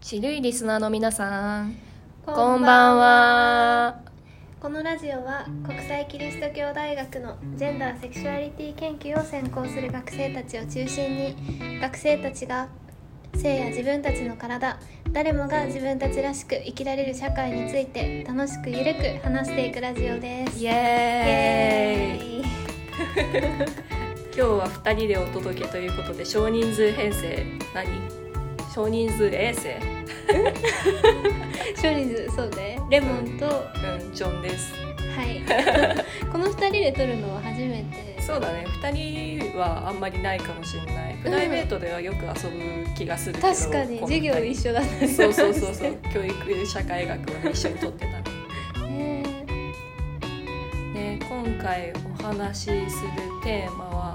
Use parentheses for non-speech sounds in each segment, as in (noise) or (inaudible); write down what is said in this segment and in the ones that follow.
ちるいリスナーの皆さん。こんばんは。このラジオは国際キリスト教大学のジェンダーセクシュアリティ研究を専攻する学生たちを中心に学生たちが性や自分たちの体誰もが自分たちらしく生きられる社会について楽しくゆるく話していくラジオです。イイエーイ。エーイ。今日は2人でお届けということで少人数編成何？少人数衛星少人数そうね。レモンとはうんジョンです。い。(laughs) この二人で撮るのは初めて。そうだね。2人はあんまりないかもしれない。プライベートではよく遊ぶ気がするけど、確かに。授業一緒だったね。そうそうそうそう。教育社会学をね一緒にとってた (laughs) ねね今回お話しするテーマは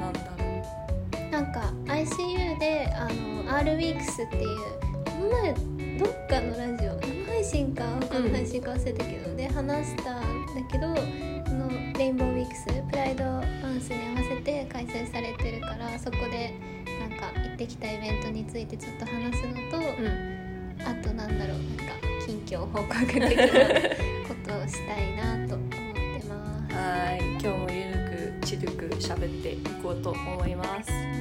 なんだろう。なんか ICU であの R ウィークスっていうこの前どっかのラジオ生配信か他の配信か忘れたけど、で話したんだけどこのレインボーウィークスプライドマンスに合わせて開催されてるからそこでなんか行ってきたイベントについてちょっと話すのと、うん。あとなんだろうなんか近況報告的なことをしたいなと思ってます。はい。今日もゆるくちるく喋っていこうと思います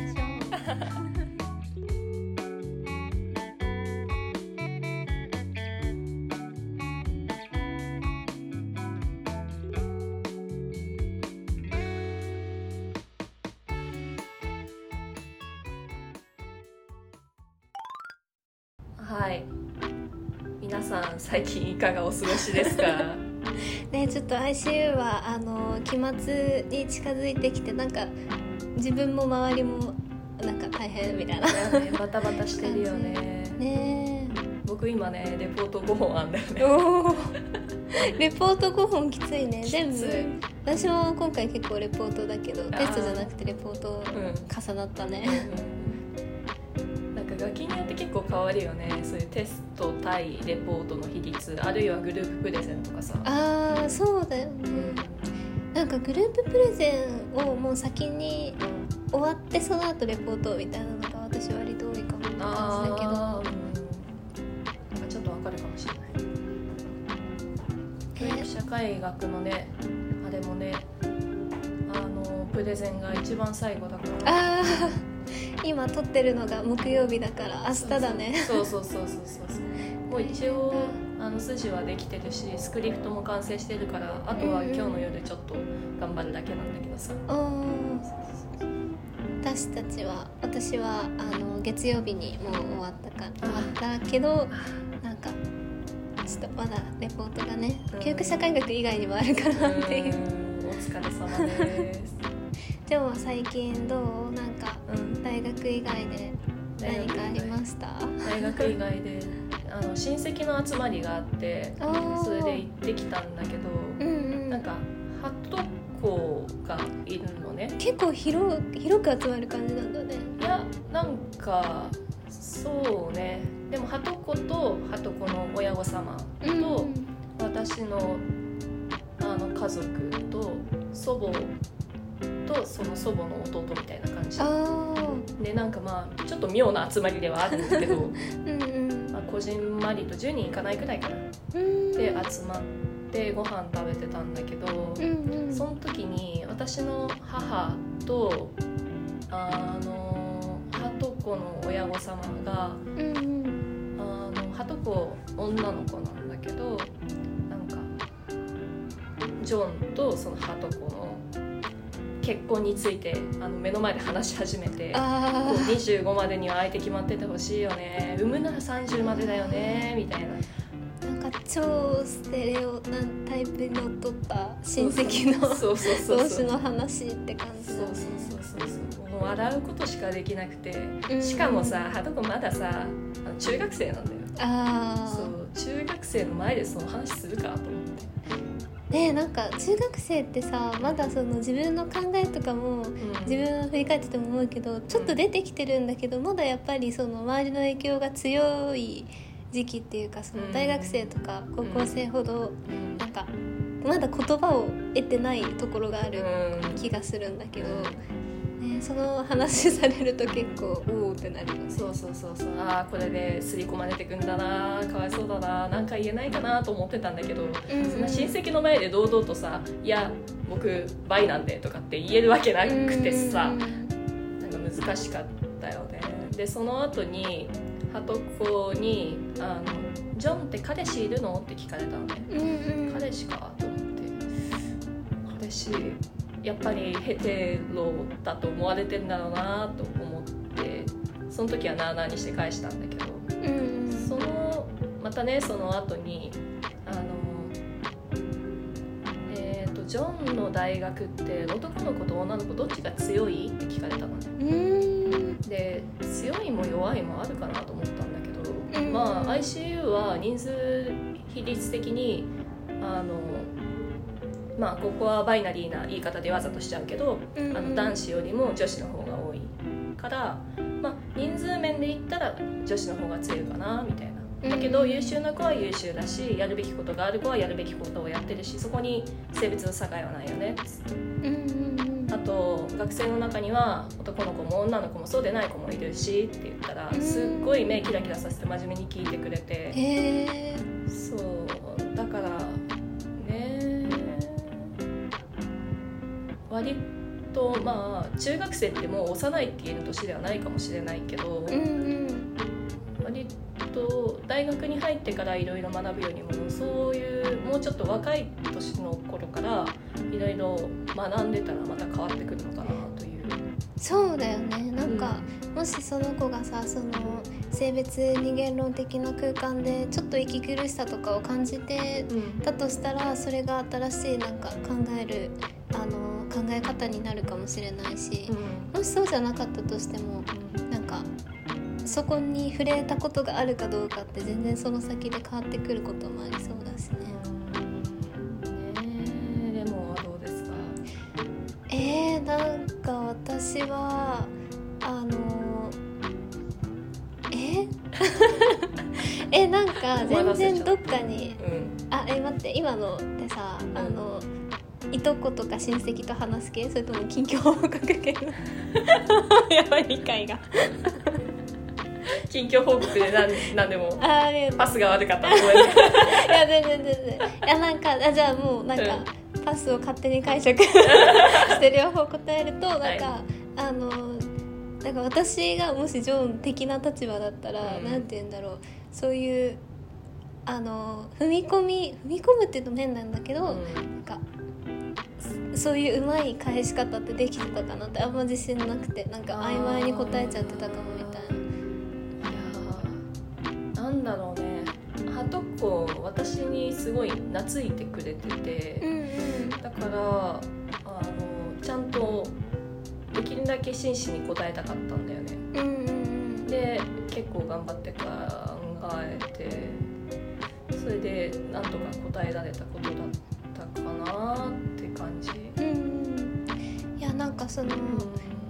はい。皆さん最近いかがお過ごしですか？(laughs) ねちょっと ICU はあの期末に近づいてきてなんか自分も周りも変みたいな。ね。バタバタしてるよね。ね僕今ねレポート5本あんだよね。レポート5本きついね。全部。私も今回結構レポートだけどー。テストじゃなくてレポートうん重なったね。なんか楽器によって結構変わるよね。そういうテスト対レポートの比率。あるいはグループプレゼンとかさ。ああそうだよね。なんかグループプレゼンをもう先に終わってその後レポートみたいなのが私割と多いかもって感じだけど。なんかちょっとわかるかもしれない。教育社会学のねあれもねあのプレゼンが一番最後だから。ああ (laughs) 今撮ってるのが木曜日だから明日だね。そうそうそうそうそうそう。もう一応あの筋はできてるしスクリプトも完成してるからあとは今日の夜ちょっと頑張るだけなんだけどさ。うん私たちは私はあの月曜日にもう終わったか終わったけどなんかちょっとまだレポートがねうん。教育社会学以外にもあるかなっていう。うんお疲れ様です、(laughs) でも最近どう？なんかうん、大学以外で何かありました？大学以外であの親戚の集まりがあってそれで行ってきたんだけど、うんね。結構広広く集まる感じなんだね。いやなんかそうね。でもハトコとハトコの親御様と、うん私のあの家族と祖母とその祖母の弟みたいな感じ。でなんかまあちょっと妙な集まりではあるんだけど、(laughs) うんうん。まあ、こじんまりと10人いかないくらいかな。うん。で集まってご飯食べてたんだけど、うんうん。その時に私の母とあのはとこの親御様がうんうん。あのはとこ女の子なんだけどなんかジョンとそのはとこの結婚についてあの目の前で話し始めて。あこう25までには相手決まっててほしいよね。産むなら30までだよねみたいな超ステレオなタイプにのっとった親戚の (laughs) そうそうそう同士そうの話って感じそうそうそうそうそう。もう笑うことしかできなくて。うん。しかもさはとこまださ中学生なんだよあそう中学生の前でその話するかと思って。あねえなんか中学生ってさまだその自分の考えとかも自分を振り返ってても思うけどちょっと出てきてるんだけどまだやっぱりその周りの影響が強い時期っていうかその大学生とか高校生ほどうん。なんかまだ言葉を得てないところがあるうん。気がするんだけどねその話されると結構おおってなるよね。そうそうそうそう。ああこれで刷り込まれてくんだな。かわいそうだな。なんか言えないかなと思ってたんだけど、うんそん。な親戚の前で堂々とさ「いや僕バイなんで」とかって言えるわけなくてさ、うん。なんか難しかったよね。でその後にハトコにあの「ジョンって彼氏いるの?」って聞かれたのね。うんうん。彼氏かと思って。彼氏やっぱりヘテロだと思われてんだろうなと思ってその時はなあなあにして返したんだけど。うんうん。そのまたねその後にジョンの大学って男の子と女の子どっちが強いって聞かれたのね。うん。で強いも弱いもあるかなと思ったんだけど、うん。まあ ICU は人数比率的にあのまあここはバイナリーな言い方でわざとしちゃうけど、うん。あの男子よりも女子の方が多いから、まあ、人数面で言ったら女子の方が強いかなみたいな。だけどうん。優秀な子は優秀だしやるべきことがある子はやるべきことをやってるしそこに性別の境はないよね。あと学生の中には男の子も女の子もそうでない子もいるしって言ったらうん。すっごい目キラキラさせて真面目に聞いてくれて。へえそう。だからね割とまあ中学生ってもう幼いって言える年ではないかもしれないけどうんうん大学に入ってからいろいろ学ぶよりもそういうもうちょっと若い年の頃からいろいろ学んでたらまた変わってくるのかなという。そうだよね。なんか、もしその子がさその性別二元論的な空間でちょっと息苦しさとかを感じてうん。たとしたらそれが新しいなんか考えるあの考え方になるかもしれないし、もしそうじゃなかったとしてもなんかそこに触れたことがあるかどうかって全然その先で変わってくることもありそうだしね。ねえレモンはどうですか？えー、なんか私はあのえ？(laughs) えなんか全然どっかにうん。あえ待って今のでさあのいとことか親戚と話す系？それとも近況報告系の？(laughs) やばい理解が近況報告で何何 (laughs) でも。あありがとう。パスが悪かったらごめんね。(laughs) いや全然全然。いやなんかあじゃあもうなんか、パスを勝手に解釈 (laughs) して両方答えるとなんか、はいあのなんか私がもしジョン的な立場だったら、うん。なんて言うんだろう。そういうあの踏み込み踏み込むっていうと変なんだけど、なんかそそういううまい返し方ってできてたかなってあんま自信なくてなんか曖昧に答えちゃってたかもみたいなんだろうね。ハトコ私にすごい懐いてくれてて、うんだからあのちゃんとできるだけ真摯に答えたかったんだよね。うんうんうん。で結構頑張って考えてそれでなんとか答えられたことだったかなって感じ、うんうん。いやなんかその、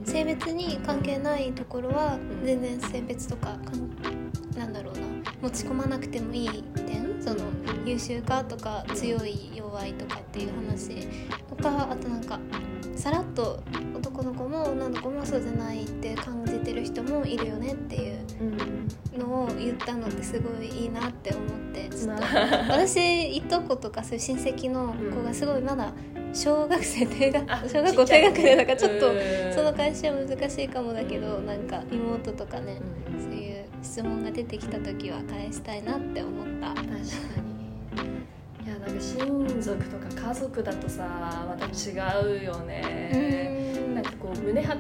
性別に関係ないところはん。全然性別とかかんなんだろうな持ち込まなくてもいい点？その優秀かとか強い弱いとかっていう話とかあとなんかさらっと男の子も女の子もそうじゃないって感じてる人もいるよねっていううん。のを言ったのってすごいいいなって思ってちょっとな私いとことかそういう親戚の子がすごいまだ小学生低学あ小学校低学年だからちょっとうんその返しは難しいかもだけどなんか妹とかねうん。そういう質問が出てきた時は返したいなって思った。確かに。いやなんか親族とか家族だとさまた違うよね。なんかこう胸張っ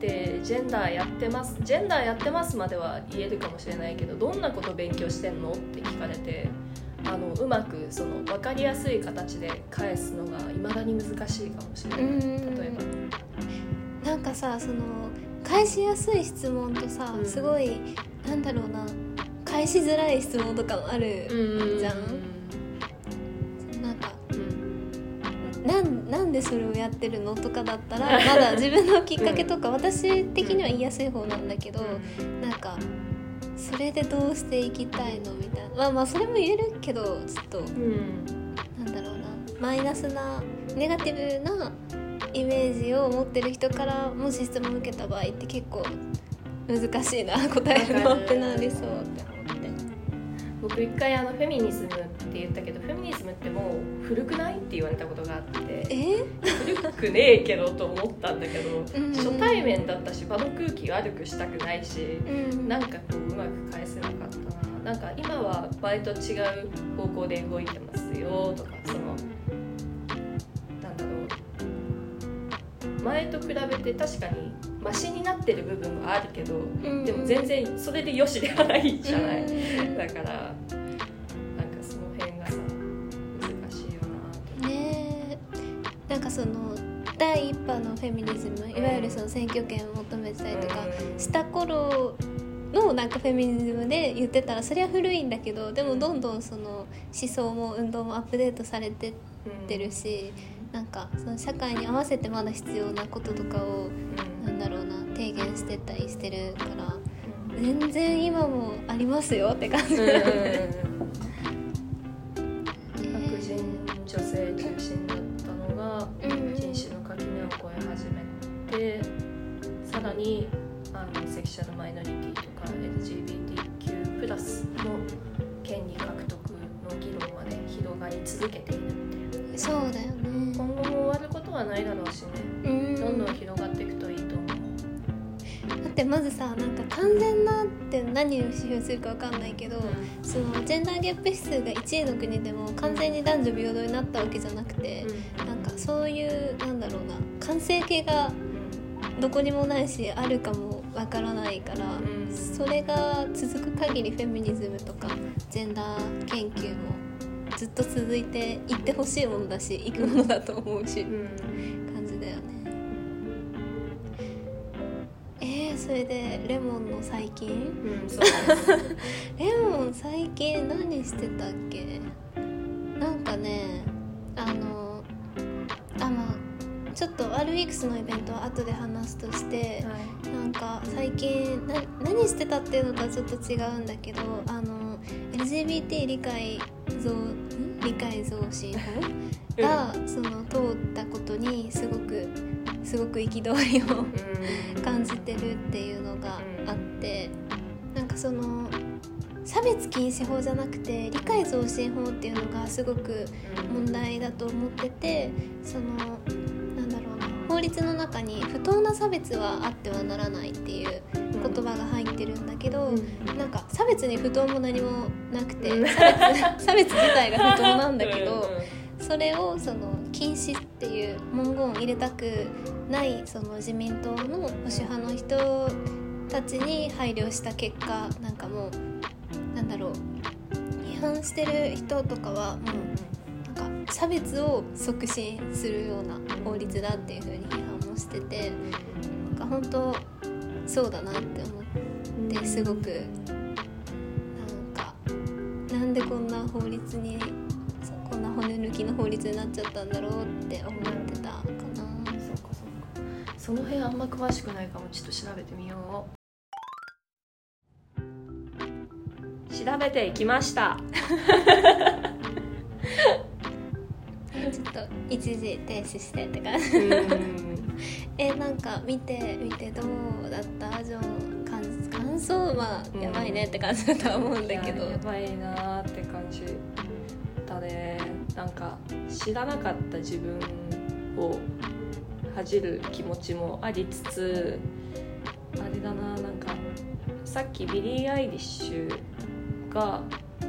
てジェンダーやってますジェンダーやってますまでは言えるかもしれないけどどんなこと勉強してんのって聞かれてあのうまくその分かりやすい形で返すのがいまだに難しいかもしれない。うん。例えば。なんかさその返しやすい質問とさ、うん。すごいなんだろうな返しづらい質問とかもある、じゃん。なんかうんなんなんでそれをやってるのとかだったらまだ自分のきっかけとか、(laughs) 私的には言いやすい方なんだけど、なんかそれでどうしていきたいのみたいな。まあまあそれも言えるけどちょっとうん。なんだろうな。マイナスなネガティブなイメージを持ってる人からもし質問を受けた場合って結構難しいな答えるのってなりそうって思って僕一回あのフェミニズムって言ったけどフェミニズムってもう古くないって言われたことがあって。え？古くねえけどと思ったんだけどうん。初対面だったし場の空気悪くしたくないしうん。なんかこううまく返せなかったな。なんか今は前と違う方向で動いてますよとかその前と比べて確かにマシになってる部分はあるけどうん。でも全然それでよしではないじゃない。うん。だからなんかその辺がさ難しいよなねえ。なんかその第一波のフェミニズムいわゆるその選挙権を求めてたりとかうん。した頃のなんかフェミニズムで言ってたらそれは古いんだけどでもどんどんその思想も運動もアップデートされてってるしなんかその社会に合わせてまだ必要なこととかをうん。なんだろうな提言してったりしてるからうん全然今もありますよって感じ。うんだよ (laughs) ね。白人女性中心だったのがうん。人種の垣根を越え始めてさらにあのセクシャルマイノリティとか LGBTQ+ プラスの権利獲得の議論まで広がり続けているそうだよね。今後も終わることはないだろうしね。うん。どんどん広がっていくといいと思う。だってまずさなんか完全なって何を指標するかわかんないけど、そのジェンダーギャップ指数が1位の国でも完全に男女平等になったわけじゃなくて、なんかそういうなんだろうな完成形がどこにもないしあるかもわからないから、ん。それが続く限りフェミニズムとかジェンダー研究もずっと続いていってほしいものだしいくものだと思うし、うん。感じだよね。えー、それでレモンの最近？うん (laughs) レモン最近何してたっけ？なんかねあのあまあちょっとワールウィークスのイベントは後で話すとしてはい。なんか最近な何してたっていうのとはちょっと違うんだけどあの LGBT 理解増ん理解増進法がその通ったことにすごくすごく憤りをうん。感じてるっていうのがあってなんかその差別禁止法じゃなくて理解増進法っていうのがすごく問題だと思っててその法律の中に不当な差別はあってはならないっていう言葉が入ってるんだけど、なんか差別に不当も何もなくてうん差別 (laughs) 差別自体が不当なんだけど。それをその禁止っていう文言を入れたくないその自民党の保守派の人たちに配慮した結果なんかもうなんだろう批判してる人とかはもうなんか差別を促進するような法律だっていう風に批判もしててなんか本当そうだなって思ってすごくなんかなんでこんな法律にこんな骨抜きの法律になっちゃったんだろうって思ってたかな。そっかそっか。その辺あんま詳しくないかも。ちょっと調べてみよう。調べていきました (laughs) と一時停止してって感じ。うん。(laughs) えなんか見て見てどうだった？ジョン感感想はうんやばいねって感じだとは思うんだけど、いややばいなーって感じだね。なんか知らなかった自分を恥じる気持ちもありつつあれだななんかさっきビリー・アイリッシュが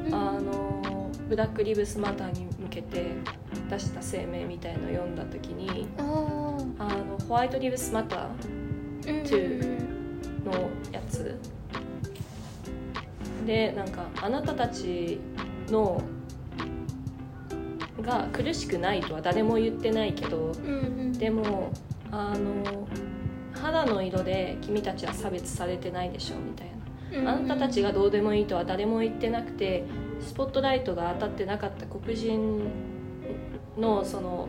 うん。あのブラック・リブスマターに向けて出した声明みたいのを読んだ時にあの White Lives Matter うん to のやつ。でなんかあなたたちのが苦しくないとは誰も言ってないけどうんうん。でもあの肌の色で君たちは差別されてないでしょみたいな。あなたたちがどうでもいいとは誰も言ってなくてスポットライトが当たってなかった黒人のその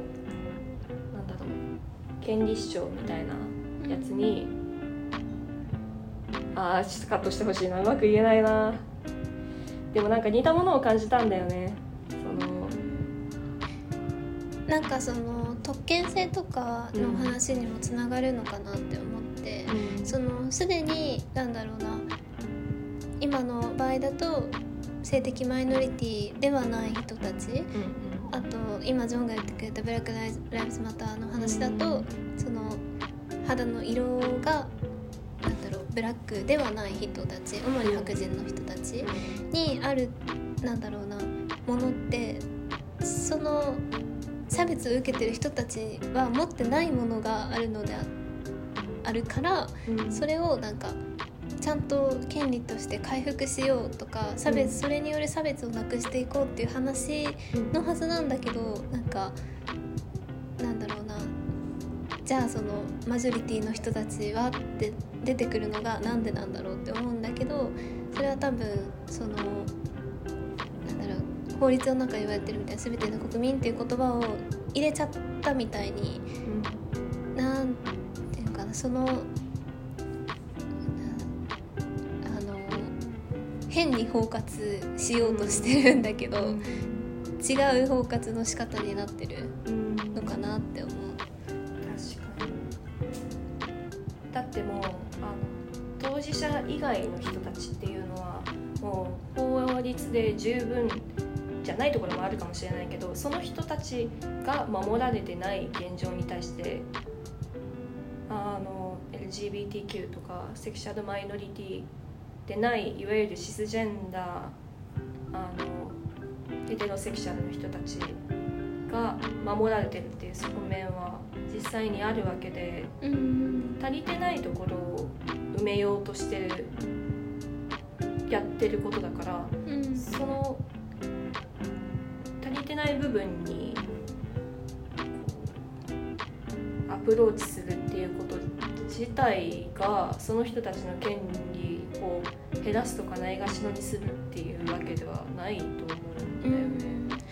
なんだろう権利主張みたいなやつにああカットしてほしいなうまく言えないな。でもなんか似たものを感じたんだよね。そのなんかその特権性とかの話にもつながるのかなって思って、そのすでになんだろうな今の場合だと性的マイノリティではない人たちあと今ジョンが言ってくれた「ブラック・ライズ・ライブズ・マター」の話だとその肌の色がなんだろうブラックではない人たち主に白人の人たちにあるなんだろうなものってその差別を受けてる人たちは持ってないものがあるのでああるからそれをなんかちゃんと権利として回復しようとか差別、うん。それによる差別をなくしていこうっていう話のはずなんだけどなんかなんだろうな。じゃあそのマジョリティの人たちはって出てくるのがなんでなんだろうって思うんだけどそれは多分そのなんだろう法律の中で言われてるみたいな全ての国民っていう言葉を入れちゃったみたいになんていうかなその変に包括しようとしてるんだけど、違う包括の仕方になってるのかなって思う。確かに。だってもうあの当事者以外の人たちっていうのはもう法律で十分じゃないところもあるかもしれないけどその人たちが守られてない現状に対してあの LGBTQ とかセクシャルマイノリティでないいわゆるシスジェンダーあのヘテロセクシャルの人たちが守られてるっていう側面は実際にあるわけでうん。足りてないところを埋めようとしてるやってることだからうん。その足りてない部分にアプローチするっていうこと自体がその人たちの権利を減らすとかないがしろにするっていうわけではないと思うんだよね。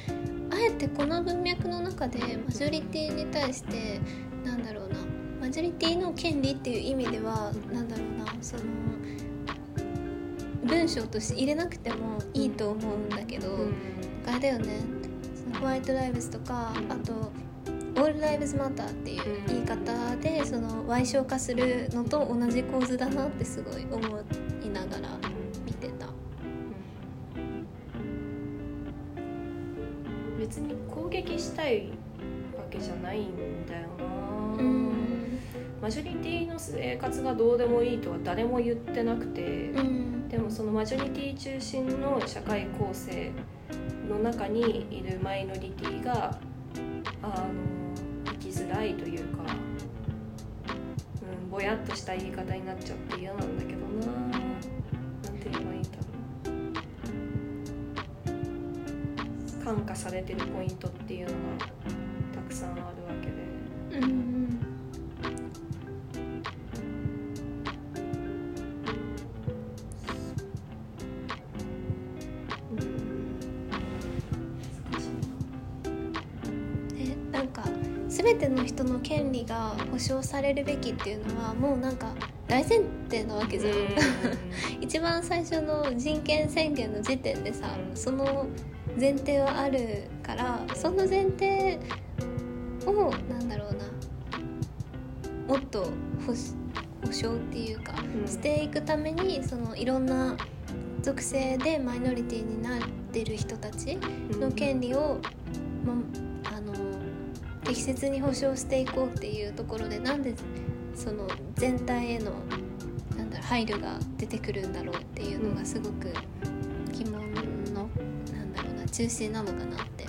あえてこの文脈の中でマジョリティに対してなんだろうなマジョリティの権利っていう意味ではなんだろうなその文章として入れなくてもいいと思うんだけど、あれだよね。そのホワイトライブズとかあとオールライブズマターっていう言い方でその賠償化するのと同じ構図だなってすごい思いなティの生活がどうでもいいとは誰も言ってなくて、うん。でもそのマジョリティ中心の社会構成の中にいるマイノリティがあの生きづらいというか、うん、ぼやっとした言い方になっちゃって嫌なんだけどな。なんて言えばいいんだろう。感化されてるポイントっていうのがたくさんあるわけで。うんうん保障されるべきっていうのはもうなんか大前提なわけじゃん、(laughs) 一番最初の人権宣言の時点でさ、うん。その前提はあるからその前提をなんだろうな。もっと保保障っていうか、うん。していくためにそのいろんな属性でマイノリティになってる人たちの権利を、ま、適切に保障していこうっていうところでなんでその全体へのなんだろう配慮が出てくるんだろうっていうのがすごく疑問のなんだろうな中心なのかなって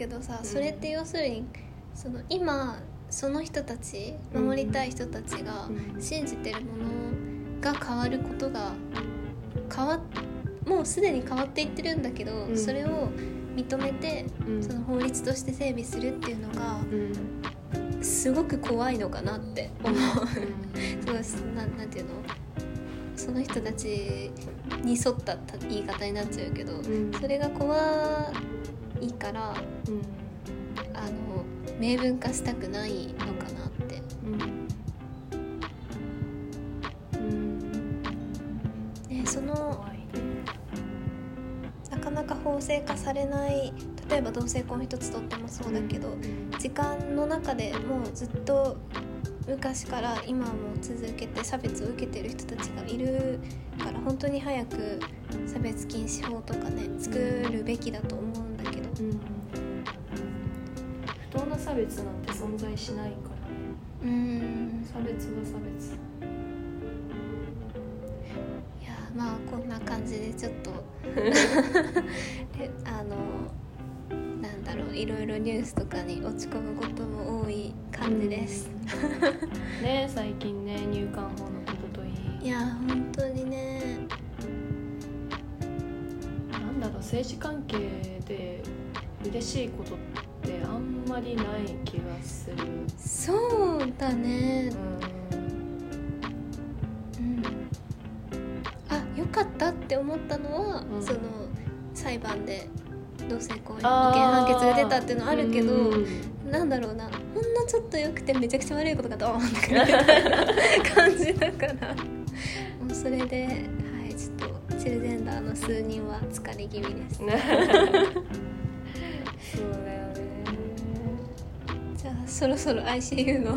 けどさうん。それって要するにその今その人たち守りたい人たちがうん。信じてるものが変わることが変わっもうすでに変わっていってるんだけど、うん。それを認めてうん。その法律として整備するっていうのがうん。すごく怖いのかなって思う。(laughs) すごいななんていうの？その人たちに沿った言い方になっちゃうけど、うん。それが怖いからうん。あの明文化したくないのかなって。うん。うん。ねそのなかなか法制化されない例えば同性婚一つとってもそうだけど、時間の中でもうずっと昔から今も続けて差別を受けてる人たちがいるから本当に早く差別禁止法とかね作るべきだと思う差別なんて存在しないから。ねうん。差別は差別。いやまあこんな感じでちょっと。(laughs) であのなんだろういろいろニュースとかに落ち込むことも多い感じです。ね最近ね入管法のことといい。いや本当にね。なんだろう政治関係で嬉しいことってまりない気がする。そうだね。うん。うん。あ良かったって思ったのは、うん。その裁判で同性婚違憲判決が出たっていうのはあるけど、うんなんだろうな。ほんのちょっと良くてめちゃくちゃ悪いことがドーンってくるみたいな感じだから。もうそれではいちょっとチルジェンダーの数人は疲れ気味です。ねそうだそろそろ ICU の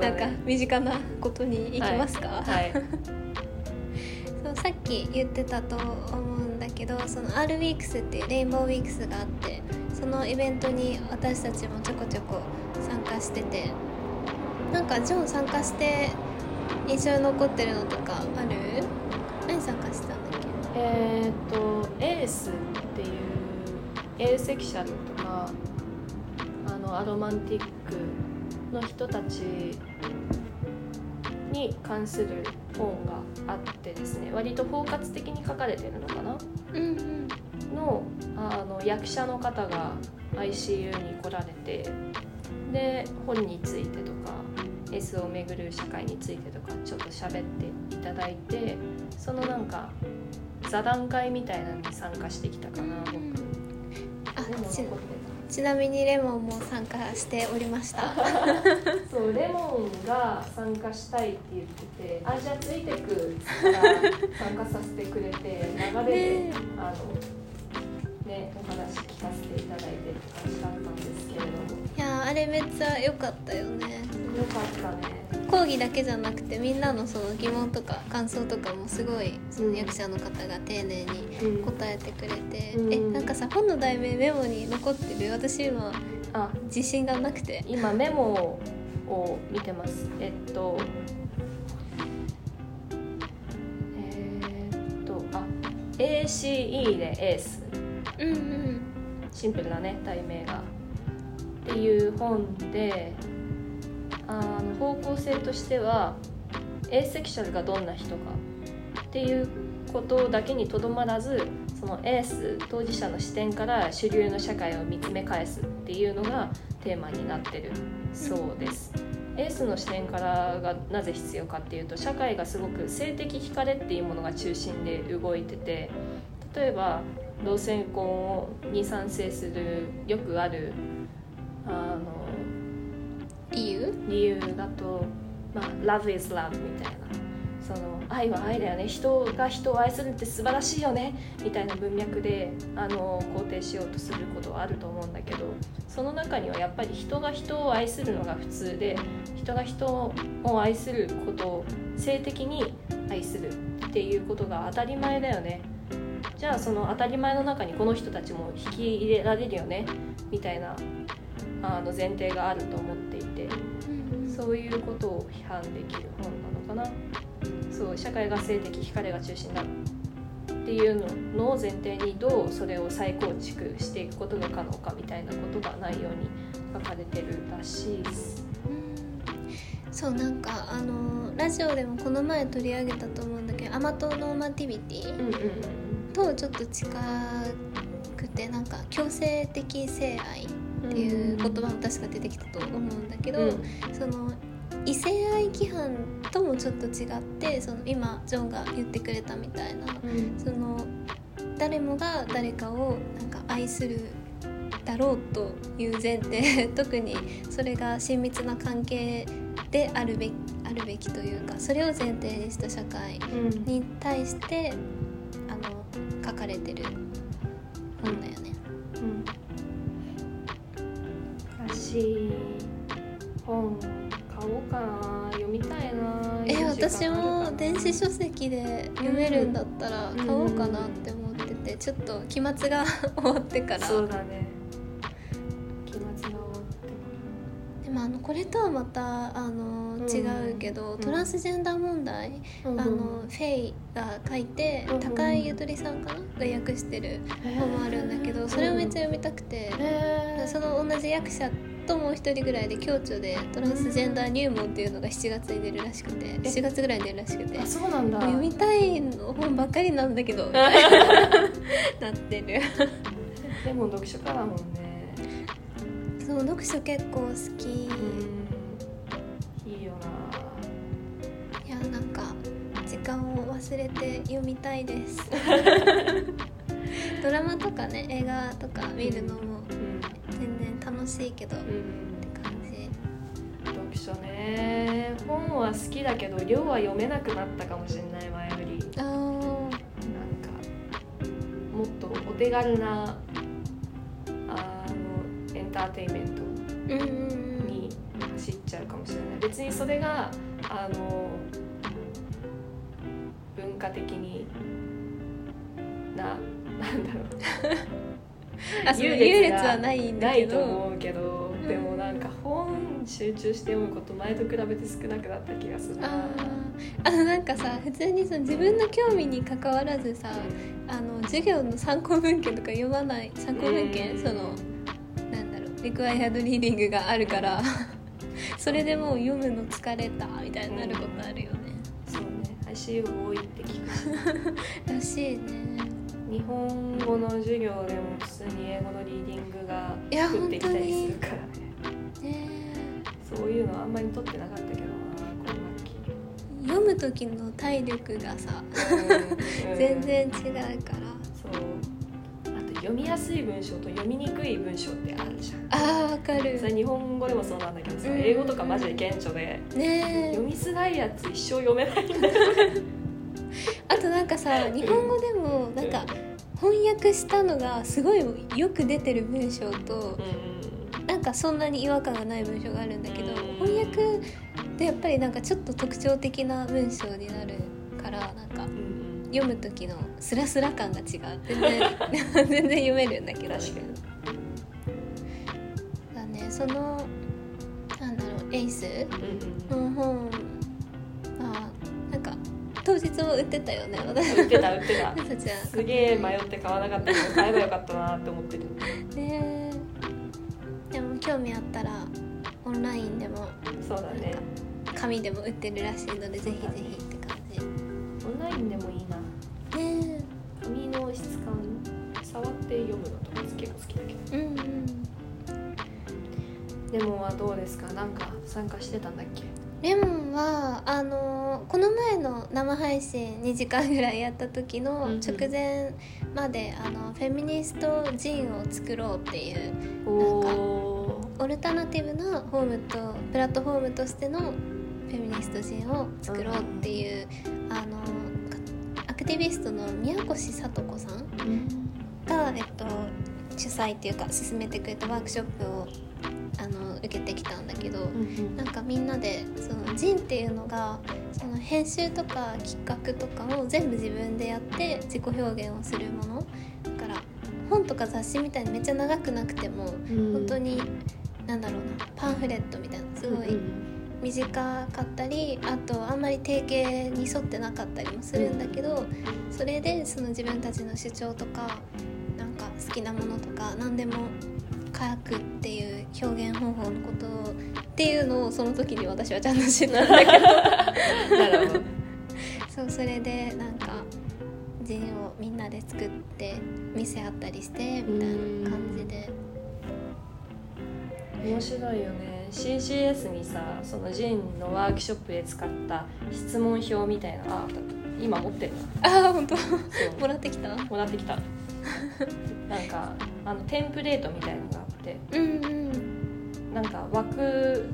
なんか身近なことに行きますか、はい (laughs) そうさっき言ってたと思うんだけどその R ウィークスっていうレインボーウィークスがあってそのイベントに私たちもちょこちょこ参加しててなんかジョン参加して印象に残ってるのとかある？何参加したんだっえっ、とエースっていうエーセクシャルとかあのアロマンティックの人たちに関する本があってですね割と包括的に書かれてるのかな？けうんうん。のあの役者の方が ICU に来られてで本についてとか S をめぐる社会についてとかちょっと喋っていただいてそのなんか座談会みたいなのに参加してきたかな僕。あで？もちなみにレモンも参加しておりました。た (laughs) そうレモンが参加したいって言ってて「あじゃあついてく」参加させてくれて流れで、ねあのねお話聞かせていただいてって感じだったんですけれども。いやあれめっちゃ良かったよね。よかったね講義だけじゃなくてみんなのその疑問とか感想とかもすごいその役者の方が丁寧にうん。答えてくれて、うん。えなんかさ本の題名メモに残ってる？私今あ。自信がなくて。今メモを見てます。えっとえーっとあ ACE でエースうんうん。シンプルなね題名が。っていう本であの方向性としてはエーセクシャルがどんな人かっていうことだけにとどまらずそのエース当事者の視点から主流の社会を見つめ返すっていうのがテーマになってるそうです。エースの視点からがなぜ必要かっていうと社会がすごく性的惹かれっていうものが中心で動いてて例えば同性婚に賛成するよくあるあの理由？理由だと、まあ、Love is love みたいな。その愛は愛だよね。人が人を愛するって素晴らしいよね。みたいな文脈であの肯定しようとすることはあると思うんだけど。その中にはやっぱり人が人を愛するのが普通で人が人を愛することを性的に愛するっていうことが当たり前だよね。じゃあその当たり前の中にこの人たちも引き入れられるよね。みたいなあの前提があると思っそういうことを批判できる本なのかな。そう社会が性的光が中心だっていうのを前提にどうそれを再構築していくことが可能かみたいなことが内容に書かれてるらしいです。そうなんかあのラジオでもこの前取り上げたと思うんだけどアマトノーマティビティとちょっと近くてなんか強制的性愛いう言葉も確か出てきたと思うんだけど、うん。その異性愛規範ともちょっと違ってその今ジョンが言ってくれたみたいなうん。その誰もが誰かをなんか愛するだろうという前提特にそれが親密な関係であるべきあるべきというかそれを前提にした社会うんに対してあの書かれてる本だよね。私本買おうかな読みたいなえ私も電子書籍で読めるんだったら買おうかなって思っててちょっと期末が (laughs) 終わってから。そうだね。期末が終わってでもあのこれとはまたあのうん違うけど、うんトランスジェンダー問題、からあのフェイが書いて、うん高井ゆとりさんかなが訳してる本もあるんだけどそれをめっちゃ読みたくて、へその同じ役者ともう一人ぐらいで共著でトランスジェンダー入門っていうのが7月に出るらしくて7月ぐらいに出るらしくてあそうなんだ。読みたい本ばっかりなんだけど (laughs) なってる。でも読書家だもんね。そう読書結構好き、うん。いいよな。いやなんか時間を忘れて読みたいです。(laughs) ドラマとかね映画とか見るのも楽しいけど。ってうん感じ。読書ね。本は好きだけど量は読めなくなったかもしれない前より。なんかもっとお手軽なあのエンターテインメントに走っちゃうかもしれない。別にそれがあの文化的にななんだろう (laughs) あ優優劣はないんだないと思うけど、ん。でもなんか本集中して読むこと前と比べて少なくなった気がするな。あー。あのなんかさ普通にその自分の興味に関わらずさあの授業の参考文献とか読まない参考文献、うん。そのなんだろうリクワイアドリーディングがあるから (laughs) それでもう読むの疲れたみたいになることあるよね、そうね。ICU 多いって聞くし。(laughs) らしいね日本語の授業でも普通に英語のリーディングがいや降ってきたりするからね。ねそういうのあんまり取ってなかったけど読む時の体力がさうん。全然違うから。そう。あと読みやすい文章と読みにくい文章ってあるじゃん。あーわかる。それ日本語でもそうなんだけどさうん。英語とかマジで顕著でねえ。読みづらいやつ一生読めないんだよあとなんかさ日本語でもなんか翻訳したのがすごいよく出てる文章となんかそんなに違和感がない文章があるんだけどうん翻訳でやっぱりなんかちょっと特徴的な文章になるからなんか読む時のスラスラ感が違う。全然 (laughs) 全然読めるんだけど。だねそのなんだろうエイスの本当日も売ってたよね。私売ってた売ってた。すげえ迷って買わなかったけど買えばよかったなって思ってる。ねでも興味あったらオンラインでもそうだね。紙でも売ってるらしいのでぜひぜひって感じ。オンラインでもいいな。ね紙の質感触って読むのとか結構好きだけうんうん。どでもはどうですか？なんか参加してたんだっけ？レモンはあのこの前の生配信2時間ぐらいやった時のうんうん。直前まで、あのフェミニストジンを作ろうっていうおおオルタナティブなホームとプラットフォームとしてのフェミニスト人を作ろうっていう、あのアクティビストの宮越聡子さんが、えっと、主催っていうか進めてくれたワークショップを受けてきたんだけど、なんかみんなでそのジンっていうのがその編集とか企画とかを全部自分でやって自己表現をするもの。だから本とか雑誌みたいにめっちゃ長くなくても本当になんだろうなパンフレットみたいなすごい短かったりあとあんまり定型に沿ってなかったりもするんだけどそれでその自分たちの主張とかなんか好きなものとか何でも書くっていう表現方法のことっていうのをその時に私はちゃんと知ったんだけど。(laughs) なるほど。そうそれでなんかジンをみんなで作って店あったりしてみたいな感じで。面白いよね。CCS にさそのジンのワークショップで使った質問表みたいなあ今持ってるああ本当。なもらってきた？もらってきた。なんかあのテンプレートみたいのがうんうんなんか枠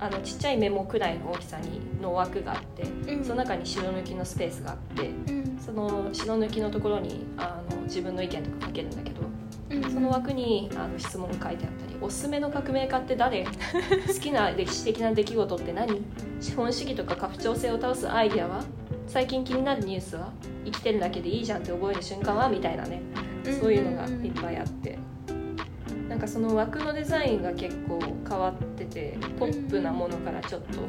あのちっちゃいメモくらいの大きさにの枠があって、うんその中に白抜きのスペースがあってうんその白抜きのところにあの自分の意見とか書けるんだけどうんその枠にあの質問が書いてあったり「おすすめの革命家って誰? (laughs)」「好きな歴史的な出来事って何?」「資本主義とか家父長制を倒すアイデアは?」「最近気になるニュースは?」「生きてるだけでいいじゃんって覚える瞬間は?」みたいなねそういうのがいっぱいあってなんかその枠のデザインが結構変わっててポップなものからちょっと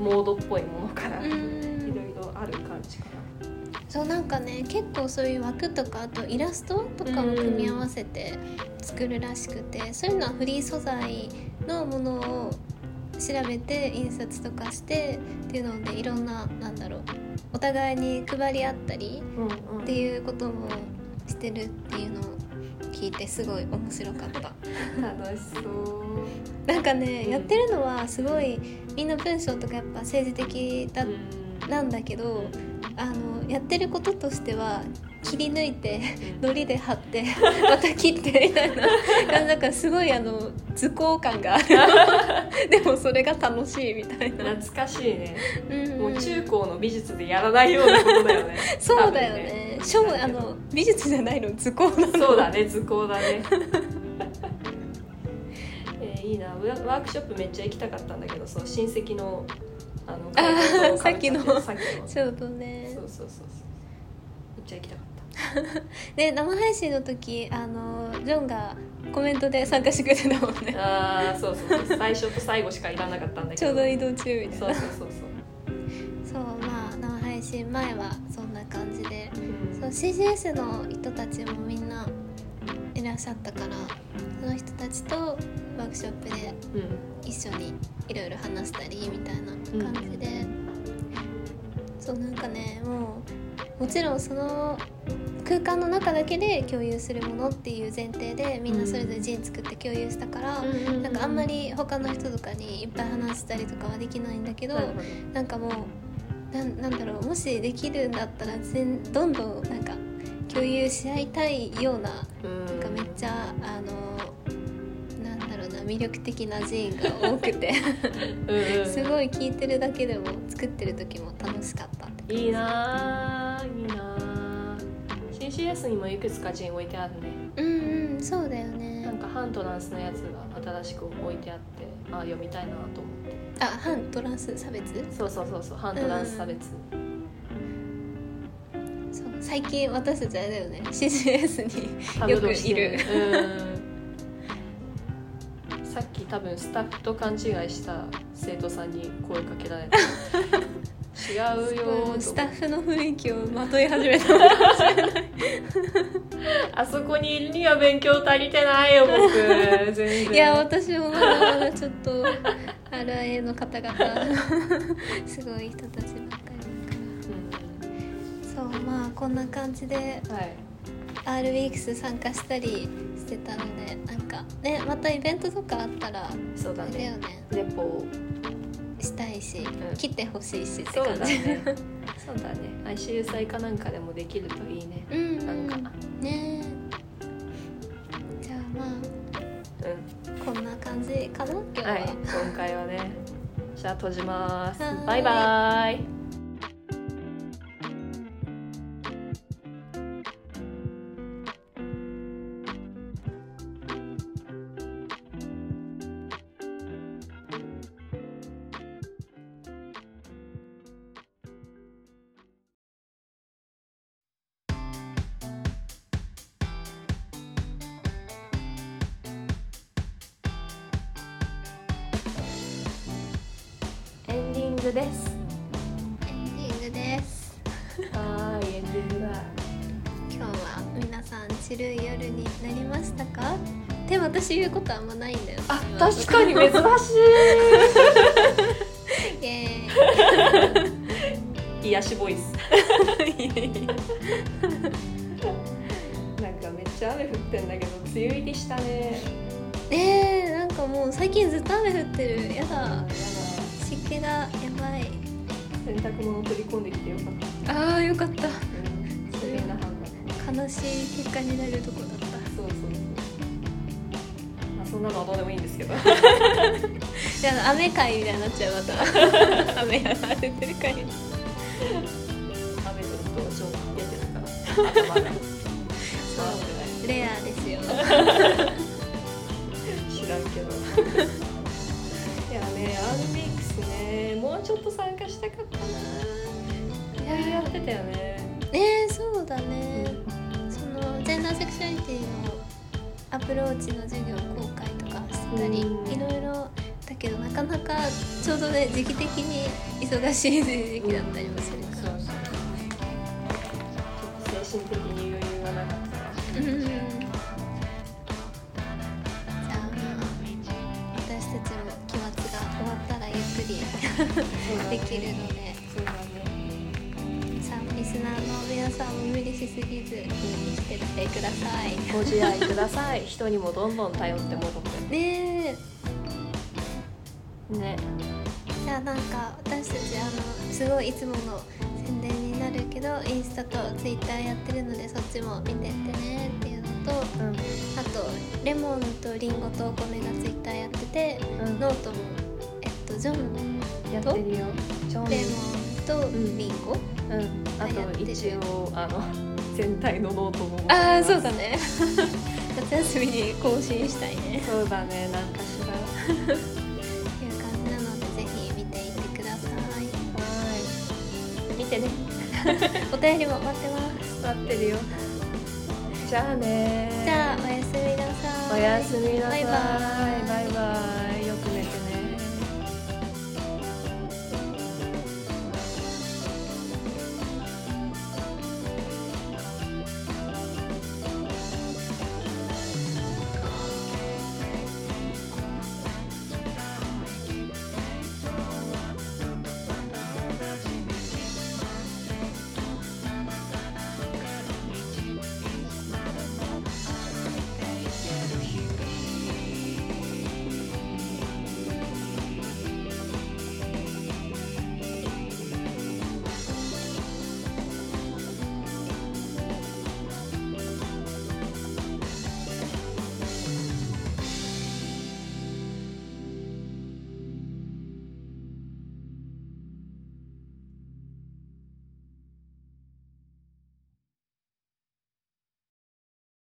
モードっぽいものからうんいろいろある感じかそうなんかね結構そういう枠とかあとイラストとかも組み合わせて作るらしくてそういうのはフリー素材のものを調べて印刷とかしてっていうのでいろんななんだろうお互いに配り合ったりな。うんうんっていうこともしてるっていうのを聞いてすごい面白かった。楽しそう。なんかね、うんやってるのはすごいみんな文章とかやっぱ政治的だ、うんなんだけどあのやってることとしては切り抜いて糊で貼って (laughs) また切ってみたいな。なんかすごいあの図工感がある。(laughs) でもそれが楽しいみたいな、懐かしいね。うん。もう中高の美術でやらないようなことだよね。(laughs) そうだよね。しょうあの美術じゃないの図工なの。そうだね図工だね。えーいいな。ワワークショップめっちゃ行きたかったんだけどそう親戚のあのさっきの。さっきの。ちょうどねそうそうそうそう。めっちゃ行きたかったで生配信の時あのジョンがコメントで参加してくれてたもんね。ああそうそうそう。最初と最後しかいらなかったんだけど。ちょうど移動中みたいな。そうそうそうそう。そうまあ生配信前はそんな感じで。うん。そう CGS の人たちもみんないらっしゃったからその人たちとワークショップでうん。一緒にいろいろ話したりみたいな感じで、そうなんかねもうもちろんその空間の中だけで共有するものっていう前提でみんなそれぞれ陣作って共有したから、なんかあんまり他の人とかにいっぱい話したりとかはできないんだけど、なるほど。なんかもうなんなんだろうもしできるんだったら全どんどんなんか共有し合いたいようなうんなんかめっちゃあの魅力的な寺院が多くて。(laughs) すごい聞いてるだけでも作ってる時も楽しかったっていいなーいいなー。CCS にもいくつか陣置いてあるね。うんうんそうだよなねんかハントランスのやつが新しく置いてあってあ読みたいなと思って。あ反トランス差別？そうそうそうそうハントランス差別、そう最近私たちあれだよね。CCS にタよくいる。うんさっき多分スタッフと勘違いした生徒さんに声かけられた違うよスタッフの雰囲気をまとい始めたのかもしれない。あそこにいるには勉強足りてないよ僕。全然。いや私もまだまだちょっと RIA の方々。すごい人たちばっかりだから。そうまあこんな感じでうんはい。R ウィークス参加したりしてたのでなんかねまたイベントとかあったらそうだね。ね。レポをしたいし、ん。来てほしいしってそう感じだね。そうだね。(laughs) ICU 祭かなんかでもできるといいね。うんなんか。ね。じゃあまうん。あこんな感じかな今日は、はい今回はね。じゃあ閉じます。バイバイグです。エンディングです。はーいエンディングだ。今日は皆さんチルい夜になりましたか？でも私言うことあんまないんだよ。あ確かに珍し (laughs) イエい癒しボイス。ーイなんかめっちゃ雨降ってんだけど梅雨入りしたね。ねえなんかもう最近近ずっと雨降ってる。やだ。湿気が洗濯物取り込んできてよかった。あーよかった。うん綺麗な判断悲しい結果になるとこだった。そうそうそう。まあそんなのはどうでもいいんですけど。であの雨会みたいになっちゃうまた。(laughs) 雨やられてる会雨降るとちょっと出てるから。(laughs) 頭が。レアですよ (laughs) ってたよね。ねそうだね。そのジェンダーセクシュアリティのアプローチの授業公開とかしてたりうん。いろいろだけどなかなかちょうどね時期的に忙しい時期だったりもするから。そうそうちょっと精神的に余裕がなかった。からうん。じゃあ私たちも期末が終わったらゆっくりできるのさんも無理しすぎずしてってください。ご自愛ください。(laughs) 人にもどんどん頼って戻って。ねえ。ね。じゃあなんか私たちあのすごいいつもの宣伝になるけどインスタとツイッターやってるのでそっちも見てってねっていうのとうん。あとレモンとリンゴとお米がツイッターやっててうん。ノートもえっとジョンやってるよ。ジョン。レモンとリンゴ、うんあとやってる一応あの全体のノートもああそうだね。(laughs) 夏休みに更新したいね。そうだねなんかしら。っていう感じなのでぜひ見ていってください。はい。見てね。(laughs) お便りも待ってます。待ってるよ。じゃあねじゃあおやすみなさい。おやすみなさい。バイバイ。バイバイ